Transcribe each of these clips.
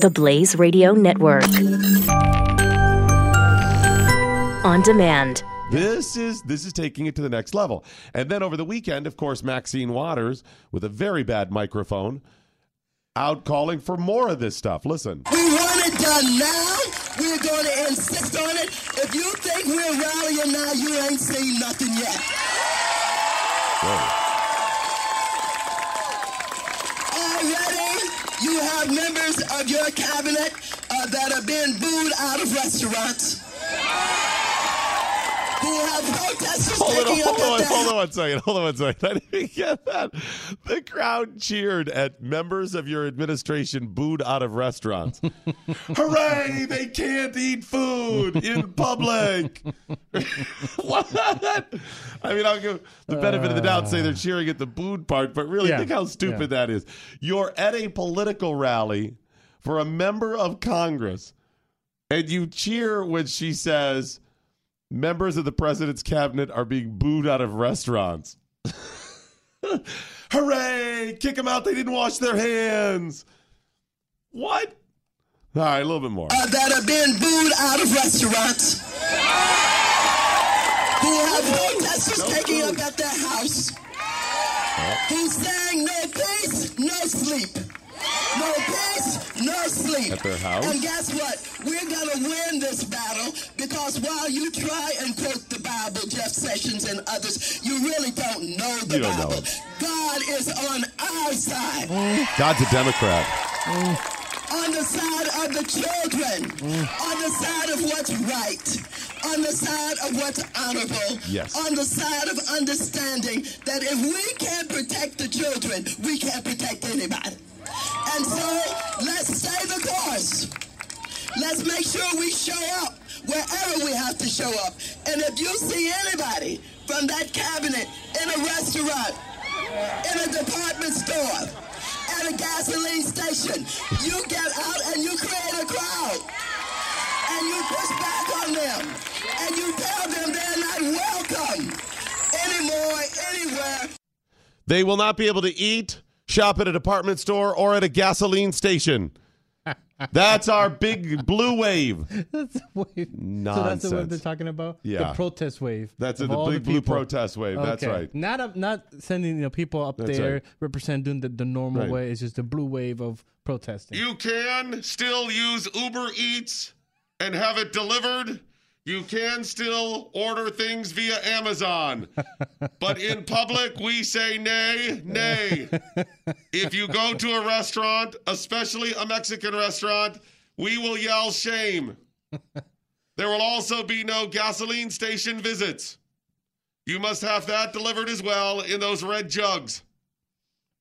The Blaze Radio Network. On demand. This is this is taking it to the next level. And then over the weekend, of course, Maxine Waters with a very bad microphone out calling for more of this stuff. Listen. We want it done now. We're going to insist on it. If you think we're rallying now, you ain't seen nothing yet. Already, members of your cabinet uh, that are being booed out of restaurants. Who have protesters Hold on, hold on, hold on one second. Hold on one second. I didn't get that. The crowd cheered at members of your administration booed out of restaurants. Hooray! They can't eat food in public. what? I mean, I'll give the benefit of the doubt, say they're uh. cheering at the booed part, but really Yeah, think how stupid yeah. that is. You're at a political rally for a member of Congress, and you cheer when she says members of the president's cabinet are being booed out of restaurants. Hooray! Kick them out. They didn't wash their hands. What? All right, a little bit more. uh, that are being booed out of restaurants. Who have protesters No taking food. up at their house. Who's saying no peace, no sleep. No peace, no sleep. At their house? And guess what? We're gonna win this battle because while you try and quote the Bible, Jeff Sessions and others, you really don't know the You don't Bible. it. God is on our side. God's a Democrat. on the side of the children, Mm. on the side of what's right, on the side of what's honorable, Yes. on the side of understanding that if we can't protect the children, we can't protect anybody. And so let's stay the course. Let's make sure we show up wherever we have to show up. And if you see anybody from that cabinet in a restaurant, in a department store, at a gasoline station, you get out and you create a crowd. And you push back on them. And you tell them they're not welcome anymore, anywhere. They will not be able to eat, shop at a department store, or at a gasoline station. That's our big blue wave. That's the wave. So that's the wave they're talking about. Yeah. the protest wave. That's of it, the all big blue protest wave. That's right. Not up, not sending you know people up That's there right. represent doing the, the normal Right. way. It's just the blue wave of protesting. You can still use Uber Eats and have it delivered. You can still order things via Amazon. But in public, we say nay, nay. If you go to a restaurant, especially a Mexican restaurant, we will yell shame. There will also be no gasoline station visits. You must have that delivered as well in those red jugs.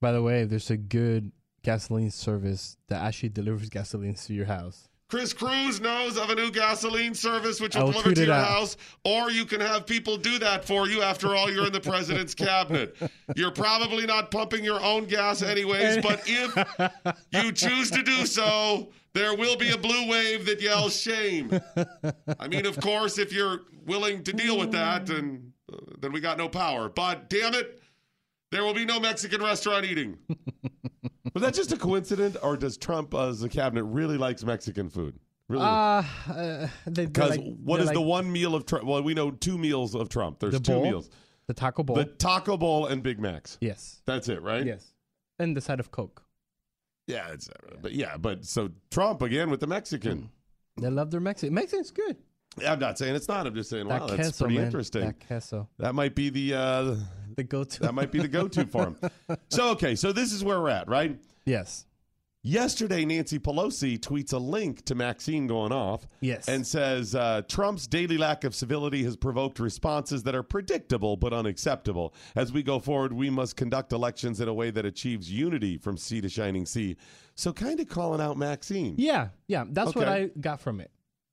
By the way, there's a good gasoline service that actually delivers gasoline to your house. Chris Cruz knows of a new gasoline service which will deliver to your out. house, or you can have people do that for you. After all, you're in the president's cabinet. You're probably not pumping your own gas, anyways, but if you choose to do so, there will be a blue wave that yells shame. I mean, of course, if you're willing to deal with that, then, uh, then we got no power. But damn it, there will be no Mexican restaurant eating. Was that just a coincidence, or does Trump, as a cabinet, really likes Mexican food? Really? Uh, uh they, Because like, what they're the one meal of Trump? Well, we know two meals of Trump. There's the two bowl, meals: the taco bowl. the taco bowl and Big Macs. yes, That's it, right? yes, and the side of Coke. Yeah, it's, uh, but yeah, but so Trump again with the Mexican. They love their Mexican. Mexican's good. I'm not saying it's not. I'm just saying, That wow, that's pretty man. interesting. That queso, That might be the uh, the go-to. that might be the go-to for him. So okay, so this is where we're at, right? yes, Yesterday, Nancy Pelosi tweets a link to Maxine going off. Yes. And says uh, Trump's daily lack of civility has provoked responses that are predictable but unacceptable. As we go forward, we must conduct elections in a way that achieves unity from sea to shining sea. So, kind of calling out Maxine. yeah, yeah. That's what I got from it.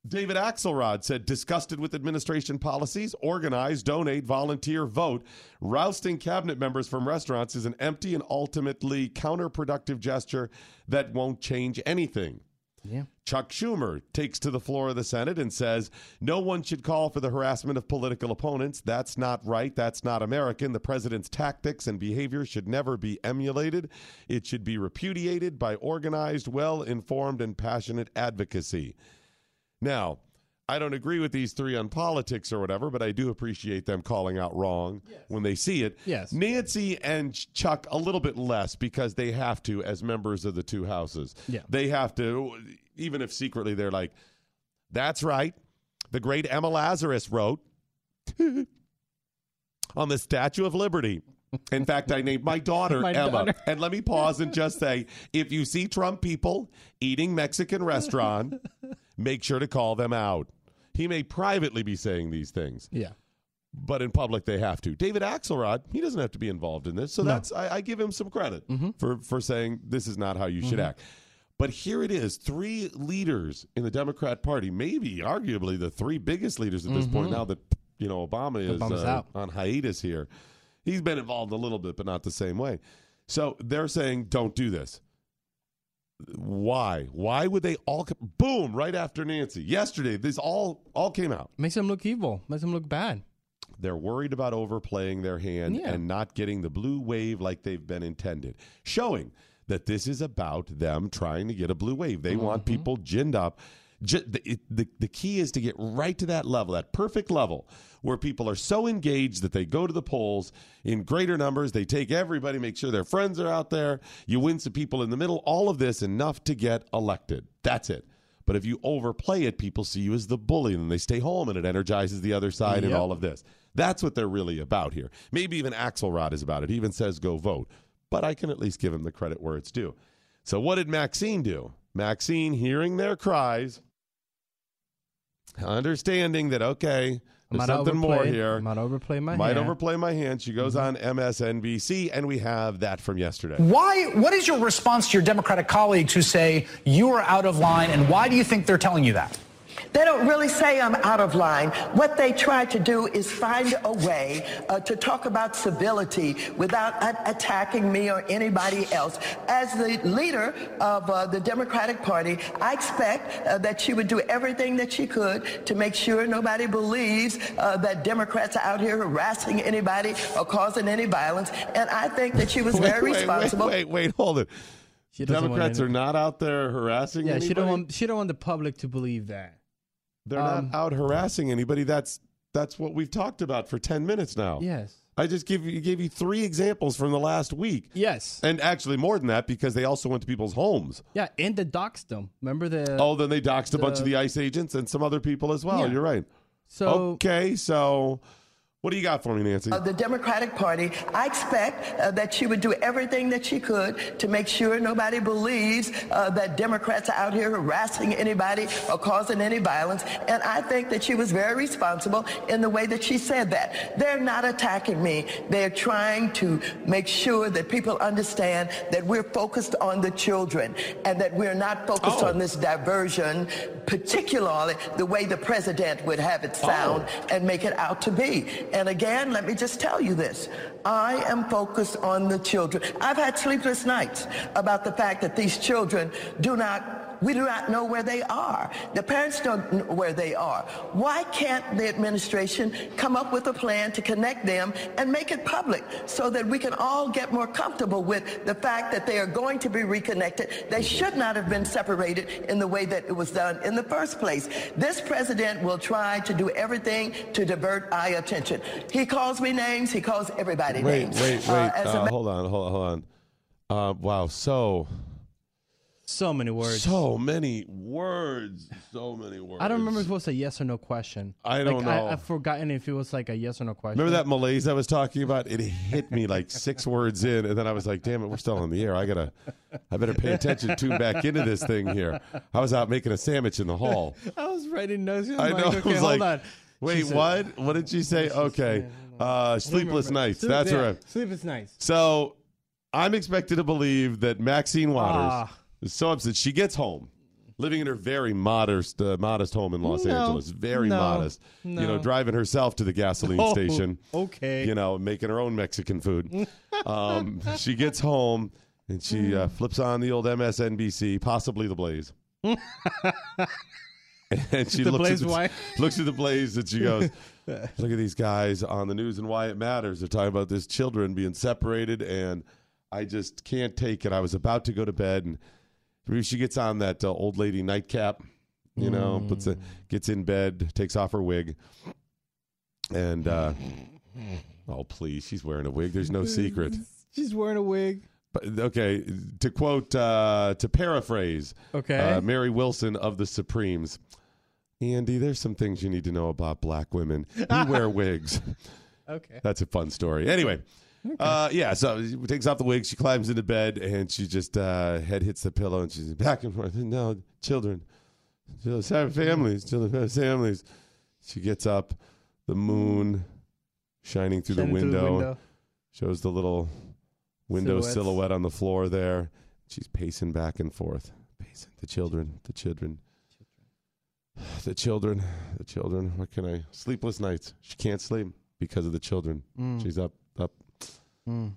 David Axelrod said, disgusted with administration policies, organize, donate, volunteer, vote. Rousting cabinet members from restaurants is an empty and ultimately counterproductive gesture that won't change anything. Yeah. Chuck Schumer takes to the floor of the Senate and says, No one should call for the harassment of political opponents. That's not right. That's not American. The president's tactics and behavior should never be emulated. It should be repudiated by organized, well informed, and passionate advocacy. Now, I don't agree with these three on politics or whatever, but I do appreciate them calling out wrong when they see it. Yes. Nancy and Chuck a little bit less because they have to as members of the two houses. Yeah. They have to, even if secretly they're like, that's right. The great Emma Lazarus wrote on the Statue of Liberty. In fact, I named my daughter My Emma. daughter. And let me pause and just say if you see Trump people eating Mexican restaurant, make sure to call them out. He may privately be saying these things, Yeah. but in public they have to. David Axelrod, he doesn't have to be involved in this, so that's I, I give him some credit mm-hmm. for for saying this is not how you should mm-hmm. act. But here it is: three leaders in the Democrat Party, maybe arguably the three biggest leaders at this point. Mm-hmm. Now that you know Obama is uh, out. on hiatus here, he's been involved a little bit, but not the same way. So they're saying, "Don't do this." Why? Why would they all? Boom! Right after Nancy yesterday, this all all came out. Makes them look evil. Makes them look bad. They're worried about overplaying their hand Yeah. and not getting the blue wave like they've been intended, showing that this is about them trying to get a blue wave. They mm-hmm, want mm-hmm. people ginned up. The, the, the key is to get right to that level, that perfect level, where people are so engaged that they go to the polls in greater numbers. They take everybody, make sure their friends are out there. You win some people in the middle. All of this enough to get elected. That's it. But if you overplay it, people see you as the bully and they stay home and it energizes the other side and all of this. That's what they're really about here. Maybe even Axelrod is about it. He even says go vote. But I can at least give him the credit where it's due. So what did Maxine do? Maxine, hearing their cries, understanding that, okay, there's might something more here. Might overplay my Might hand. overplay my hand. She goes mm-hmm. on MSNBC, and we have that from yesterday. Why? What is your response to your Democratic colleagues who say you are out of line, and why do you think they're telling you that? They don't really say I'm out of line. What they try to do is find a way uh, to talk about civility without a- attacking me or anybody else. As the leader of uh, the Democratic Party, I expect uh, that she would do everything that she could to make sure nobody believes uh, that Democrats are out here harassing anybody or causing any violence. And I think that she was very wait, responsible. Wait, wait, wait, hold it. She Democrats are not out there harassing Yeah, anybody. she don't want. She don't want the public to believe that. They're um, not out harassing anybody. That's that's what we've talked about for ten minutes now. Yes. I just give you gave you three examples from the last week, Yes. and actually more than that because they also went to people's homes. Yeah, and the doxed them. Remember the? Oh, then they doxed a bunch of the- the ICE agents and some other people as well. Yeah. You're right. so okay, so what do you got for me, Nancy? of the Democratic Party, I expect uh, that she would do everything that she could to make sure nobody believes uh, that Democrats are out here harassing anybody or causing any violence. And I think that she was very responsible in the way that she said that. They're not attacking me. They're trying to make sure that people understand that we're focused on the children and that we're not focused Oh. on this diversion, particularly the way the president would have it sound and make it out to be. And again, let me just tell you this. I am focused on the children. I've had sleepless nights about the fact that these children do not we do not know where they are. The parents don't know where they are. Why can't the administration come up with a plan to connect them and make it public so that we can all get more comfortable with the fact that they are going to be reconnected? They should not have been separated in the way that it was done in the first place. This president will try to do everything to divert eye attention. He calls me names. He calls everybody wait, names. wait, Uh, wait. as a Uh, hold on, hold on, hold on. Uh, wow, so so many words. so many words, so many words. I don't remember if it was a yes or no question. I don't like, know. I, I've forgotten if it was like a yes or no question. Remember that malaise I was talking about? It hit me like six words in, and then I was like, "Damn it, we're still on the air. I gotta, I better pay attention, tune back into this thing here." I was out making a sandwich in the hall. I was writing notes. I'm I like, know. Okay, I was hold like, on. "Wait, said- what? What did she say?" Okay, uh, sleepless nights. Sleep- That's yeah, right. Sleepless nights. So, I'm expected to believe that Maxine Waters Ah. Upset. She gets home, living in her very modest, uh, modest home in Los No, Angeles. Very no, modest. You know, no. driving herself to the gasoline Oh, station. okay. You know, making her own Mexican food. um, she gets home and she uh, flips on the old MSNBC, possibly the Blaze. and she The looks Blaze at the, looks at the blaze and she goes, "Look at these guys on the news and why it matters. They're talking about this children being separated, and I just can't take it. I was about to go to bed, and she gets on that uh, old lady nightcap, you know, puts a gets in bed, takes off her wig, and uh, oh please, she's wearing a wig. There's no secret." She's wearing a wig. But, okay, to quote, uh, to paraphrase, Okay. uh, Mary Wilson of the Supremes. Andy, there's some things you need to know about black women. We wear wigs. okay. That's a fun story. Anyway, uh, yeah, so she takes off the wig, she climbs into bed, and she just uh, head hits the pillow, and she's back and forth. No, children, children have families, children have families. She gets up, the moon shining through, Shining the, through window, window. shows the little window Silhouettes. silhouette on the floor there. She's pacing back and forth. Pacing. The children, the children. The children, the children. What can I? Sleepless nights. She can't sleep because of the children. Mm. She's up, up. Mm.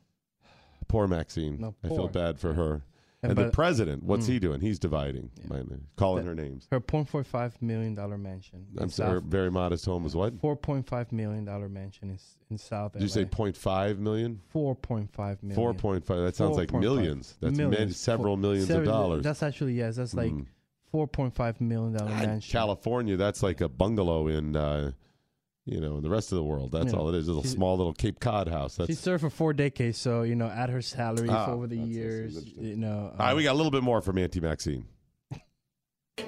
Poor Maxine. No, I feel poor. bad for her. And the but- president, what's Mm. he doing? He's dividing, mind- calling her names. Her point four five million dollar mansion. in I'm sorry, her South- very modest home is what? Four point five million dollar mansion is in South. Did you say LA. 0.5 million? four point five million? 4.5. That sounds like 4.5 millions. That's millions. many- several Four- millions of dollars. That's actually yes. That's like Mm. point five million dollar God, mansion. California, that's like a bungalow in, uh, you know, in the rest of the world. That's Yeah. all it is. A small little Cape Cod house. That's She served for four decades, so you know, at her salary Ah, over the that's- that's years. interesting. You know, all right. um, We got a little bit more from Auntie Maxine.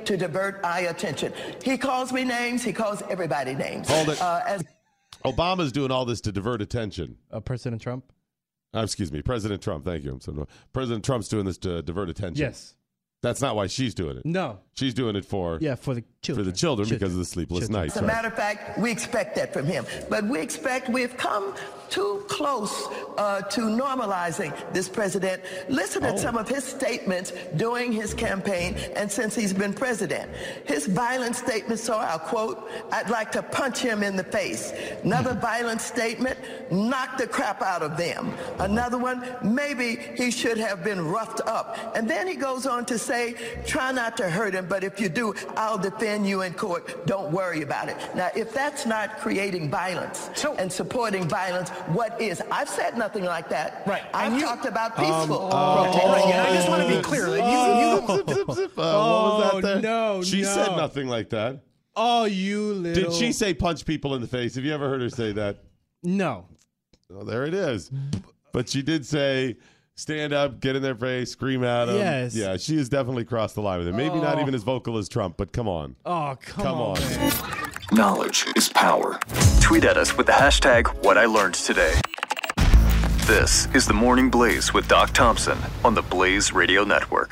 to divert eye attention. He calls me names. He calls everybody names. Hold it. Uh, as Obama's doing all this to divert attention. uh, President Trump. Uh, excuse me, President Trump. Thank you. I'm so President Trump's doing this to divert attention. Yes. That's not why she's doing it. No. She's doing it for Yeah, for the for children. the children, because of the sleepless Children. nights. As a right? matter of fact, we expect that from him. But we expect we've come too close uh, to normalizing this president. Listen Oh. to some of his statements during his campaign and since he's been president. His violent statements are, I'll quote, I'd like to punch him in the face. Another violent statement, knock the crap out of them. Another one, maybe he should have been roughed up. And then he goes on to say, try not to hurt him, but if you do, I'll defend you in court. Don't worry about it. Now, if that's not creating violence So- and supporting violence, what is? I've said nothing like that. Right. I've you- talked about peaceful Oh, Right, protest. yeah, I just want to be clear. that You, you, Zip, zip, zip. Uh, what was Oh, that there? no, She no. said nothing like that. Oh, you little. Did she say punch people in the face? Have you ever heard her say that? No. Oh, there it is. But she did say, stand up, get in their face, scream at them. Yes. Yeah, she has definitely crossed the line with it. Maybe not Oh. even as vocal as Trump, but come on. Oh, come, Come on. on. Knowledge is power. Tweet at us with the hashtag what I learned today. This is the Morning Blaze with Doc Thompson on the Blaze Radio Network.